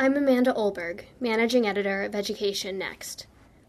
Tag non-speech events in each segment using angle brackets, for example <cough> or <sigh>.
I'm Amanda Olberg, Managing Editor of Education Next.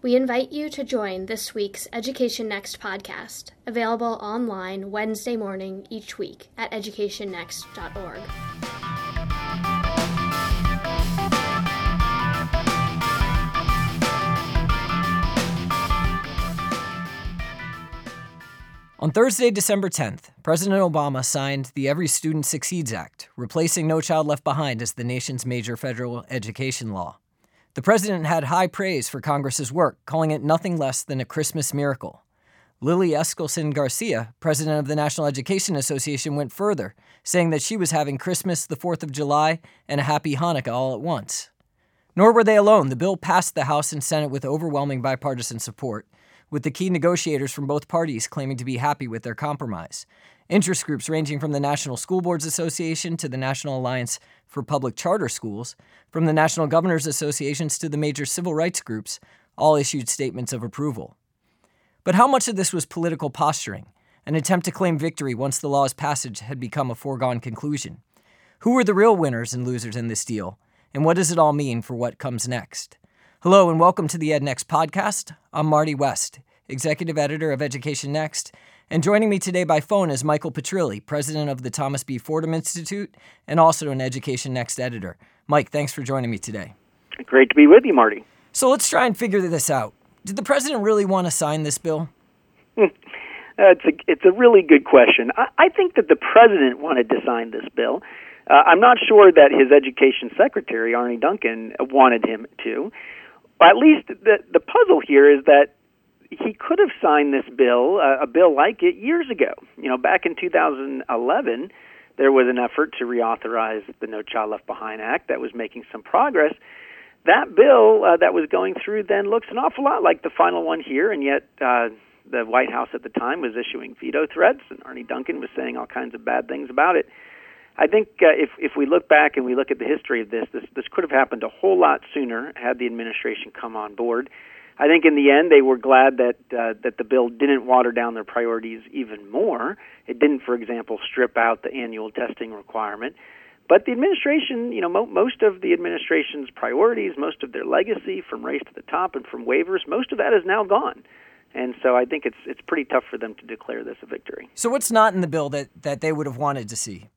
We invite you to join this week's Education Next podcast, available online Wednesday morning each week at educationnext.org. On Thursday, December 10th, President Obama signed the Every Student Succeeds Act, replacing No Child Left Behind as the nation's major federal education law. The president had high praise for Congress's work, calling it nothing less than a Christmas miracle. Lily Eskelsen Garcia, president of the National Education Association, went further, saying that she was having Christmas, the 4th of July, and a happy Hanukkah all at once. Nor were they alone. The bill passed the House and Senate with overwhelming bipartisan support, with the key negotiators from both parties claiming to be happy with their compromise. Interest groups ranging from the National School Boards Association to the National Alliance for Public Charter Schools, from the National Governors Associations to the major civil rights groups, all issued statements of approval. But how much of this was political posturing, an attempt to claim victory once the law's passage had become a foregone conclusion? Who were the real winners and losers in this deal, and what does it all mean for what comes next? Hello, and welcome to the EdNext podcast. I'm Marty West, executive editor of Education Next. And joining me today by phone is Michael Petrilli, president of the Thomas B. Fordham Institute and also an Education Next editor. Mike, thanks for joining me today. Great to be with you, Marty. So let's try and figure this out. Did the president really want to sign this bill? It's a it's a really good question. I, I think that the president wanted to sign this bill. Uh, I'm not sure that his education secretary Arne Duncan wanted him to But at least the the puzzle here is that he could have signed this bill, uh, a bill like it, years ago. You know, back in 2011, there was an effort to reauthorize the No Child Left Behind Act that was making some progress. That bill uh, that was going through then looks an awful lot like the final one here, and yet uh, the White House at the time was issuing veto threats, and Arne Duncan was saying all kinds of bad things about it. I think uh, if if we look back and we look at the history of this, this this could have happened a whole lot sooner had the administration come on board. I think in the end they were glad that uh, that the bill didn't water down their priorities even more. It didn't, for example, strip out the annual testing requirement. But the administration, you know, mo- most of the administration's priorities, most of their legacy from race to the top and from waivers, most of that is now gone. And so I think it's it's pretty tough for them to declare this a victory. So what's not in the bill that, that they would have wanted to see?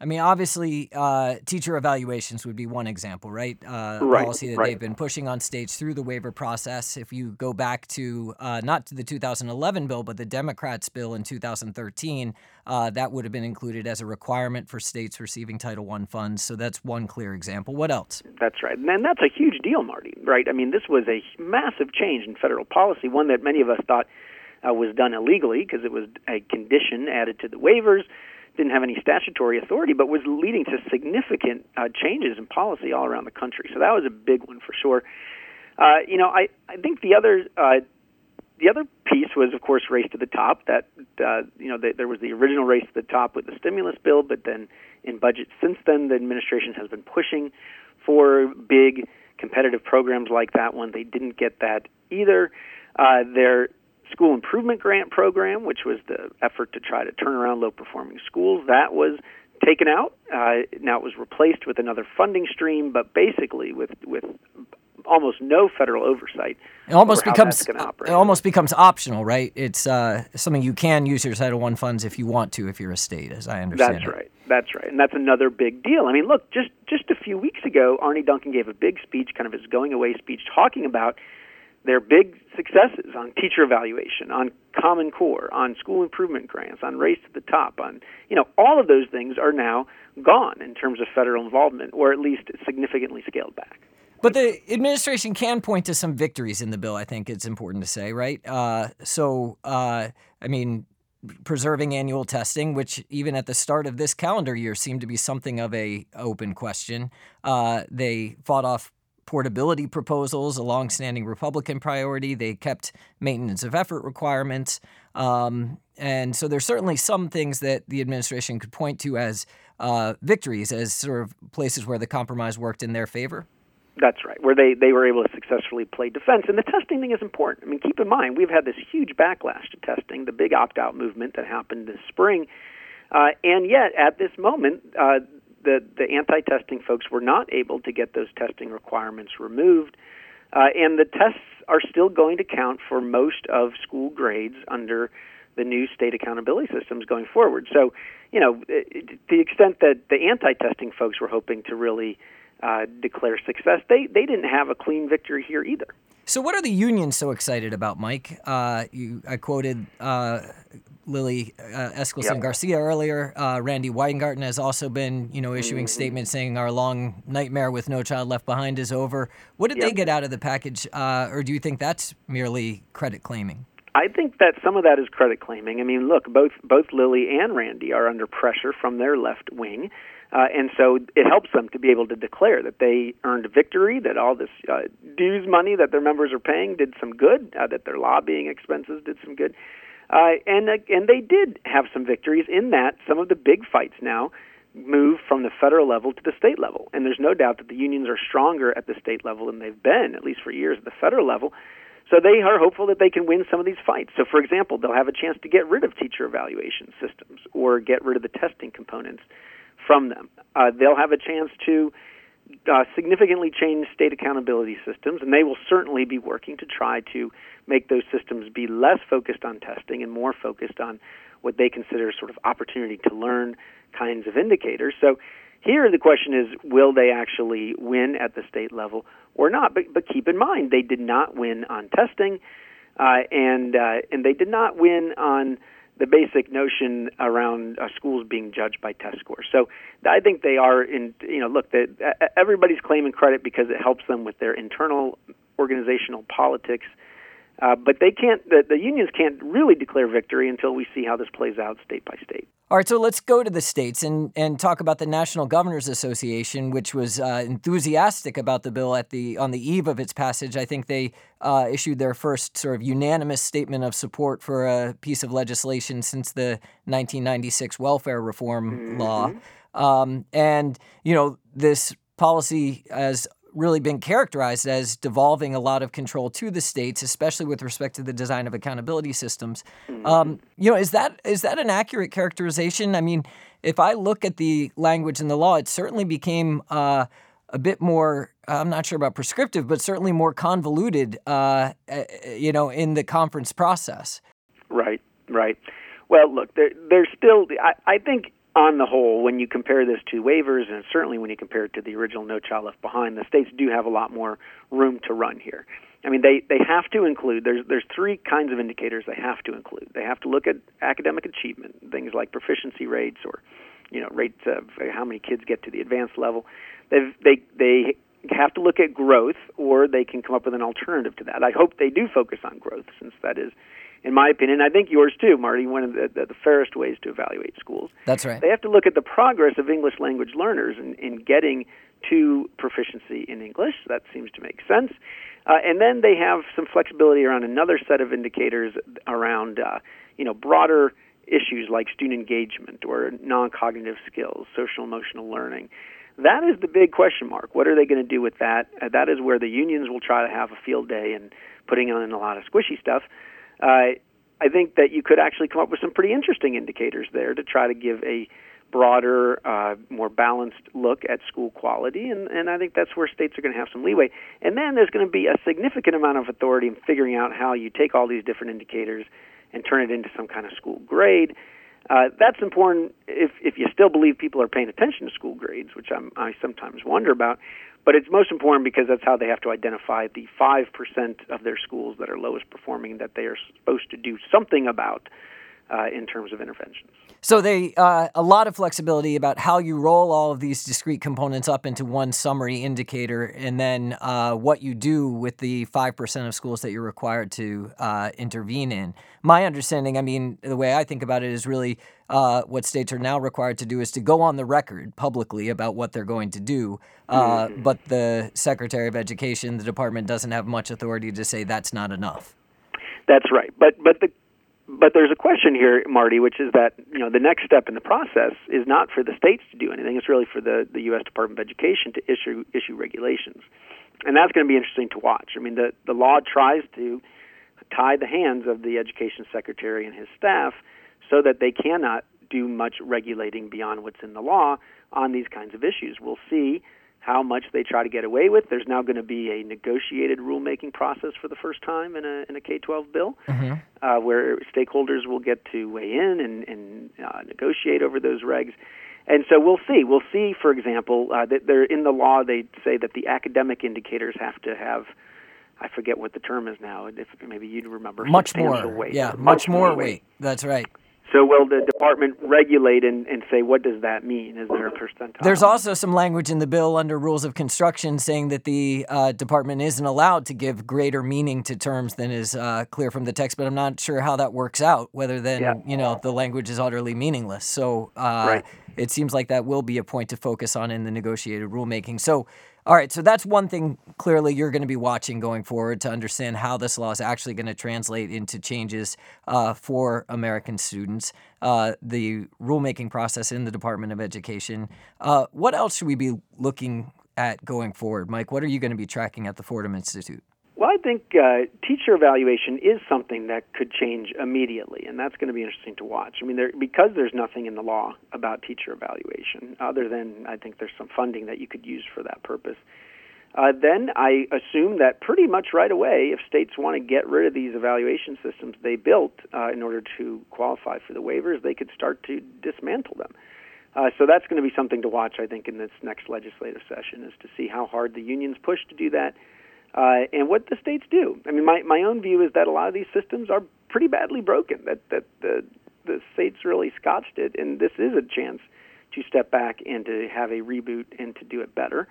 I mean, obviously, uh, teacher evaluations would be one example, right? Uh, right policy that right. they've been pushing on states through the waiver process. If you go back to uh, not to the 2011 bill, but the Democrats' bill in 2013, uh, that would have been included as a requirement for states receiving Title I funds. So that's one clear example. What else? That's right, and that's a huge deal, Marty. Right? I mean, this was a massive change in federal policy, one that many of us thought uh, was done illegally because it was a condition added to the waivers didn't have any statutory authority, but was leading to significant uh, changes in policy all around the country. So that was a big one for sure. Uh, you know, I, I think the other uh, the other piece was, of course, race to the top. That uh, you know, the, there was the original race to the top with the stimulus bill, but then in budget since then, the administration has been pushing for big competitive programs like that one. They didn't get that either. Uh, there school improvement grant program, which was the effort to try to turn around low performing schools, that was taken out. Uh, now it was replaced with another funding stream, but basically with with almost no federal oversight. It almost becomes it almost becomes optional, right? It's uh, something you can use your Title One funds if you want to, if you're a state, as I understand That's it. right. That's right, and that's another big deal. I mean, look, just just a few weeks ago, Arne Duncan gave a big speech, kind of his going away speech, talking about their big successes on teacher evaluation, on Common Core, on school improvement grants, on Race to the Top, on you know all of those things are now gone in terms of federal involvement, or at least significantly scaled back. But the administration can point to some victories in the bill. I think it's important to say, right? Uh, so, uh, I mean, preserving annual testing, which even at the start of this calendar year seemed to be something of a open question. Uh, they fought off portability proposals, a longstanding Republican priority. They kept maintenance of effort requirements. Um, and so there's certainly some things that the administration could point to as uh, victories, as sort of places where the compromise worked in their favor. That's right, where they, they were able to successfully play defense. And the testing thing is important. I mean, keep in mind, we've had this huge backlash to testing, the big opt out movement that happened this spring. Uh, and yet, at this moment, uh, the the anti-testing folks were not able to get those testing requirements removed, uh, and the tests are still going to count for most of school grades under the new state accountability systems going forward. So, you know, to the extent that the anti-testing folks were hoping to really uh, declare success, they they didn't have a clean victory here either. So, what are the unions so excited about, Mike? Uh, you, I quoted uh, Lily uh, Eskelsen yep. Garcia earlier. Uh, Randi Weingarten has also been, you know, issuing mm-hmm. statements saying our long nightmare with No Child Left Behind is over. What did yep. they get out of the package, uh, or do you think that's merely credit claiming? I think that some of that is credit claiming. I mean, look, both both Lily and Randi are under pressure from their left wing. Uh, and so it helps them to be able to declare that they earned a victory, that all this uh, dues money that their members are paying did some good, uh, that their lobbying expenses did some good. Uh, and uh, and they did have some victories in that some of the big fights now move from the federal level to the state level. And there's no doubt that the unions are stronger at the state level than they've been, at least for years, at the federal level. So they are hopeful that they can win some of these fights. So, for example, they'll have a chance to get rid of teacher evaluation systems or get rid of the testing components from them. Uh, they'll have a chance to uh, significantly change state accountability systems, and they will certainly be working to try to make those systems be less focused on testing and more focused on what they consider sort of opportunity to learn kinds of indicators. So here the question is will they actually win at the state level or not? But, but keep in mind, they did not win on testing, uh, and, uh, and they did not win on the basic notion around uh, schools being judged by test scores. So I think they are in. You know, look, uh, everybody's claiming credit because it helps them with their internal organizational politics. Uh, but they can't. The, the unions can't really declare victory until we see how this plays out state by state. All right, so let's go to the states and, and talk about the National Governors Association, which was uh, enthusiastic about the bill at the on the eve of its passage. I think they uh, issued their first sort of unanimous statement of support for a piece of legislation since the 1996 welfare reform mm-hmm. law. Um, and you know this policy, as really been characterized as devolving a lot of control to the states, especially with respect to the design of accountability systems. Mm-hmm. Um, you know, is that is that an accurate characterization? I mean, if I look at the language in the law, it certainly became uh, a bit more. I'm not sure about prescriptive, but certainly more convoluted. Uh, uh you know, in the conference process. Right. Right. Well, look, there, there's still. I, I think on the whole, when you compare this to waivers, and certainly when you compare it to the original No Child Left Behind, the states do have a lot more room to run here. I mean, they, they have to include, there's, there's three kinds of indicators they have to include. They have to look at academic achievement, things like proficiency rates or, you know, rates of how many kids get to the advanced level. They've, they, they have to look at growth, or they can come up with an alternative to that. I hope they do focus on growth, since that is in my opinion, I think yours too, Marty, one of the, the, the, fairest ways to evaluate schools. That's right. They have to look at the progress of English language learners in, in getting to proficiency in English. That seems to make sense. Uh, and then they have some flexibility around another set of indicators around, uh, you know, broader issues like student engagement or non-cognitive skills, social emotional learning. That is the big question mark. What are they going to do with that? Uh, that is where the unions will try to have a field day and putting on a lot of squishy stuff uh, I think that you could actually come up with some pretty interesting indicators there to try to give a broader, uh, more balanced look at school quality, and, and I think that's where states are going to have some leeway. And then there's going to be a significant amount of authority in figuring out how you take all these different indicators and turn it into some kind of school grade. Uh, that's important if if you still believe people are paying attention to school grades, which I'm, I sometimes wonder about. But it's most important because that's how they have to identify the 5% of their schools that are lowest performing that they are supposed to do something about uh, in terms of interventions. So they uh, a lot of flexibility about how you roll all of these discrete components up into one summary indicator, and then uh, what you do with the five percent of schools that you're required to uh, intervene in. My understanding, I mean, the way I think about it is really uh, what states are now required to do is to go on the record publicly about what they're going to do. Uh, mm-hmm. But the Secretary of Education, the department, doesn't have much authority to say that's not enough. That's right. But but the but there's a question here, Marty, which is that you know the next step in the process is not for the states to do anything; it's really for the the U.S. Department of Education to issue issue regulations, and that's going to be interesting to watch. I mean, the the law tries to tie the hands of the education secretary and his staff so that they cannot do much regulating beyond what's in the law on these kinds of issues. We'll see how much they try to get away with. There's now going to be a negotiated rulemaking process for the first time in a in a K-12 bill, mm-hmm. uh, where stakeholders will get to weigh in and, and uh, negotiate over those regs. And so we'll see. We'll see, for example, uh, that they're in the law. They say that the academic indicators have to have. I forget what the term is now. If maybe you'd remember. Much more. Weight, yeah, much, much more weight. weight. That's right. So will the department regulate and, and say what does that mean? Is there a percentile? There's also some language in the bill under rules of construction saying that the uh, department isn't allowed to give greater meaning to terms than is uh, clear from the text. But I'm not sure how that works out. Whether then yeah. you know the language is utterly meaningless. So uh, right. it seems like that will be a point to focus on in the negotiated rulemaking. So all right, so that's one thing clearly you're going to be watching going forward to understand how this law is actually going to translate into changes uh, for American students, uh, the rulemaking process in the Department of Education. Uh, what else should we be looking at going forward? Mike, what are you going to be tracking at the Fordham Institute? Well, I think uh, teacher evaluation is something that could change immediately, and that's going to be interesting to watch. I mean, there, because there's nothing in the law about teacher evaluation, other than I think there's some funding that you could use for that purpose. Uh, then I assume that pretty much right away, if states want to get rid of these evaluation systems they built uh, in order to qualify for the waivers, they could start to dismantle them. Uh, so that's going to be something to watch, I think, in this next legislative session, is to see how hard the unions push to do that uh, and what the states do. I mean, my, my own view is that a lot of these systems are pretty badly broken. That that the the states really scotched it, and this is a chance to step back and to have a reboot and to do it better,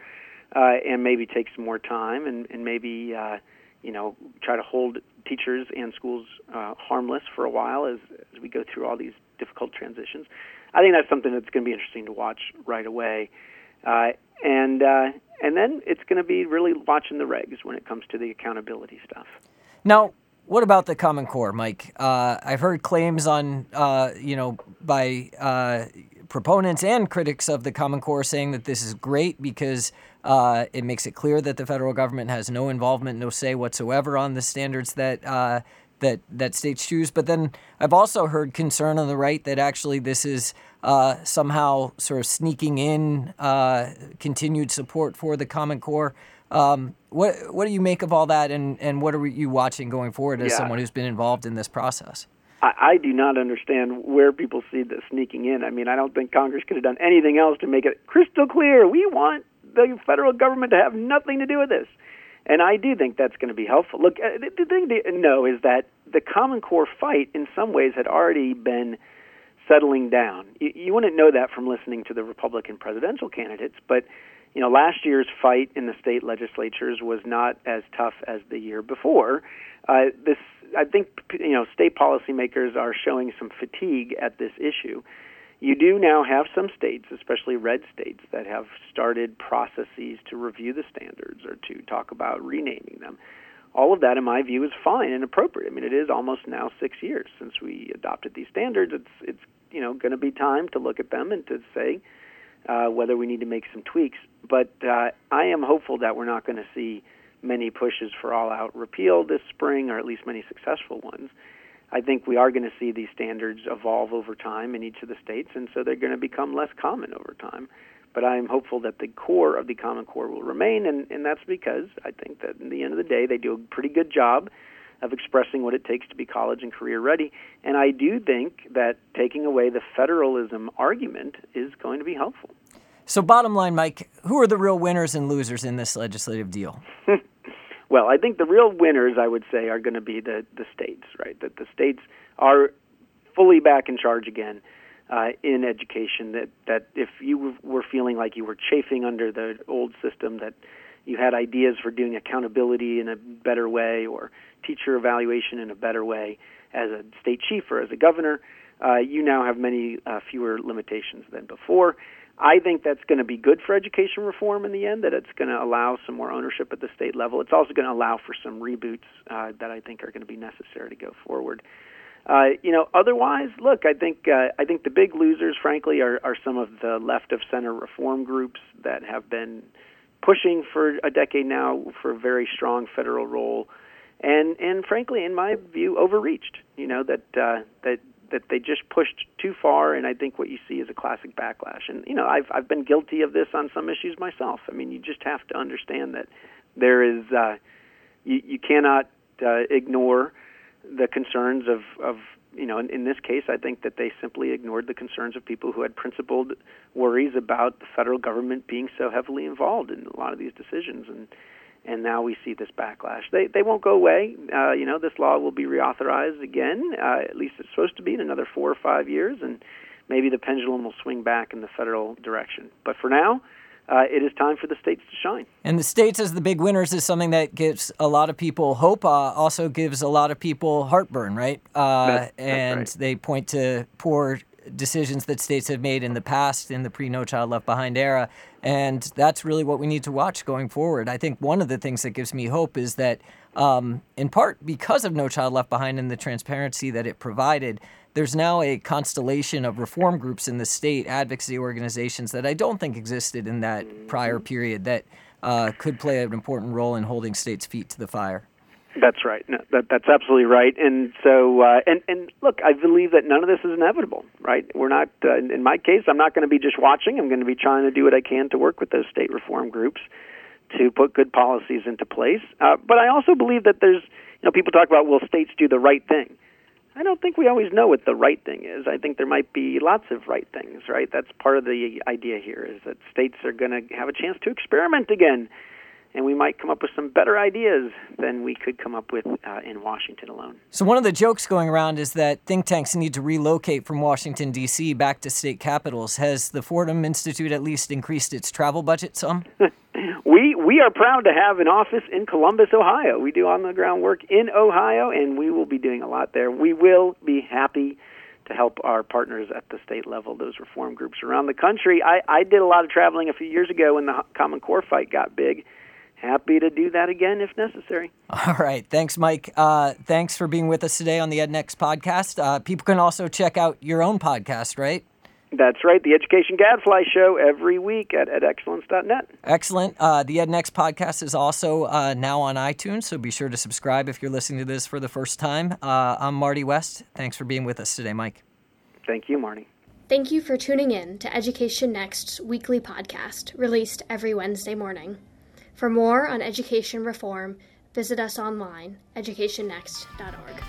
uh, and maybe take some more time, and and maybe uh, you know try to hold teachers and schools uh, harmless for a while as as we go through all these difficult transitions. I think that's something that's going to be interesting to watch right away. Uh, and uh, and then it's going to be really watching the regs when it comes to the accountability stuff. Now, what about the Common Core, Mike? Uh, I've heard claims on, uh, you know, by uh, proponents and critics of the Common Core saying that this is great because uh, it makes it clear that the federal government has no involvement, no say whatsoever on the standards that uh, that that states choose. But then I've also heard concern on the right that actually this is uh, somehow sort of sneaking in uh, continued support for the Common Core. Um, what what do you make of all that, and, and what are you watching going forward as yeah. someone who's been involved in this process? I, I do not understand where people see this sneaking in. I mean, I don't think Congress could have done anything else to make it crystal clear. We want the federal government to have nothing to do with this. And I do think that's going to be helpful. Look, uh, the thing to know is that the Common Core fight, in some ways, had already been settling down. You, you wouldn't know that from listening to the Republican presidential candidates, but you know, last year's fight in the state legislatures was not as tough as the year before. Uh, this, I think, you know, state policymakers are showing some fatigue at this issue. You do now have some states, especially red states, that have started processes to review the standards or to talk about renaming them. All of that, in my view, is fine and appropriate. I mean, it is almost now six years since we adopted these standards. It's it's you know going to be time to look at them and to say uh, whether we need to make some tweaks. But uh, I am hopeful that we're not going to see many pushes for all-out repeal this spring, or at least many successful ones. I think we are going to see these standards evolve over time in each of the states, and so they're going to become less common over time. But I'm hopeful that the core of the Common Core will remain, and, and that's because I think that in the end of the day, they do a pretty good job of expressing what it takes to be college and career ready. And I do think that taking away the federalism argument is going to be helpful. So, bottom line, Mike, who are the real winners and losers in this legislative deal? <laughs> well, I think the real winners, I would say, are going to be the, the states, right? That the states are fully back in charge again. Uh, in education, that that if you were feeling like you were chafing under the old system, that you had ideas for doing accountability in a better way or teacher evaluation in a better way as a state chief or as a governor, uh, you now have many uh, fewer limitations than before. I think that's going to be good for education reform in the end, that it's going to allow some more ownership at the state level. It's also going to allow for some reboots uh, that I think are going to be necessary to go forward. Uh, you know, otherwise, look, I think uh, I think the big losers, frankly, are, are some of the left of center reform groups that have been pushing for a decade now for a very strong federal role, and and frankly, in my view, overreached. You know that uh, that that they just pushed too far, and I think what you see is a classic backlash. And you know, I've I've been guilty of this on some issues myself. I mean, you just have to understand that there is uh, you you cannot uh, ignore the concerns of of you know, in, in this case, I think that they simply ignored the concerns of people who had principled worries about the federal government being so heavily involved in a lot of these decisions, and and now we see this backlash. They they won't go away. Uh, you know, this law will be reauthorized again. Uh, at least it's supposed to be in another four or five years, and maybe the pendulum will swing back in the federal direction. But for now, uh, it is time for the states to shine. And the states as the big winners is something that gives a lot of people hope. Uh, also gives a lot of people heartburn, right? Uh, that's, and right. they point to poor decisions that states have made in the past in the pre No Child Left Behind era. And that's really what we need to watch going forward. I think one of the things that gives me hope is that, um, in part because of No Child Left Behind and the transparency that it provided, there's now a constellation of reform groups in the state, advocacy organizations that I don't think existed in that prior period that uh, could play an important role in holding states' feet to the fire. That's right. No, that, that's absolutely right. And so, uh, and and look, I believe that none of this is inevitable. Right? We're not. Uh, in my case, I'm not going to be just watching. I'm going to be trying to do what I can to work with those state reform groups to put good policies into place. Uh, but I also believe that there's, you know, people talk about will states do the right thing. I don't think we always know what the right thing is. I think there might be lots of right things, right? That's part of the idea here is that states are going to have a chance to experiment again, and we might come up with some better ideas than we could come up with uh, in Washington alone. So, one of the jokes going around is that think tanks need to relocate from Washington, D.C. back to state capitals. Has the Fordham Institute at least increased its travel budget some? <laughs> we we are proud to have an office in Columbus, Ohio. We do on the ground work in Ohio, and we will be doing a lot there. We will be happy to help our partners at the state level, those reform groups around the country. I, I did a lot of traveling a few years ago when the Common Core fight got big. Happy to do that again if necessary. All right. Thanks, Mike. Uh, thanks for being with us today on the EdNext podcast. Uh, people can also check out your own podcast, right? That's right, the Education Gadfly Show every week at edexcellence.net. Excellent. Uh, the EdNext podcast is also uh, now on iTunes, so be sure to subscribe if you're listening to this for the first time. Uh, I'm Marty West. Thanks for being with us today, Mike. Thank you, Marty. Thank you for tuning in to Education Next's weekly podcast, released every Wednesday morning. For more on education reform, visit us online, educationnext.org.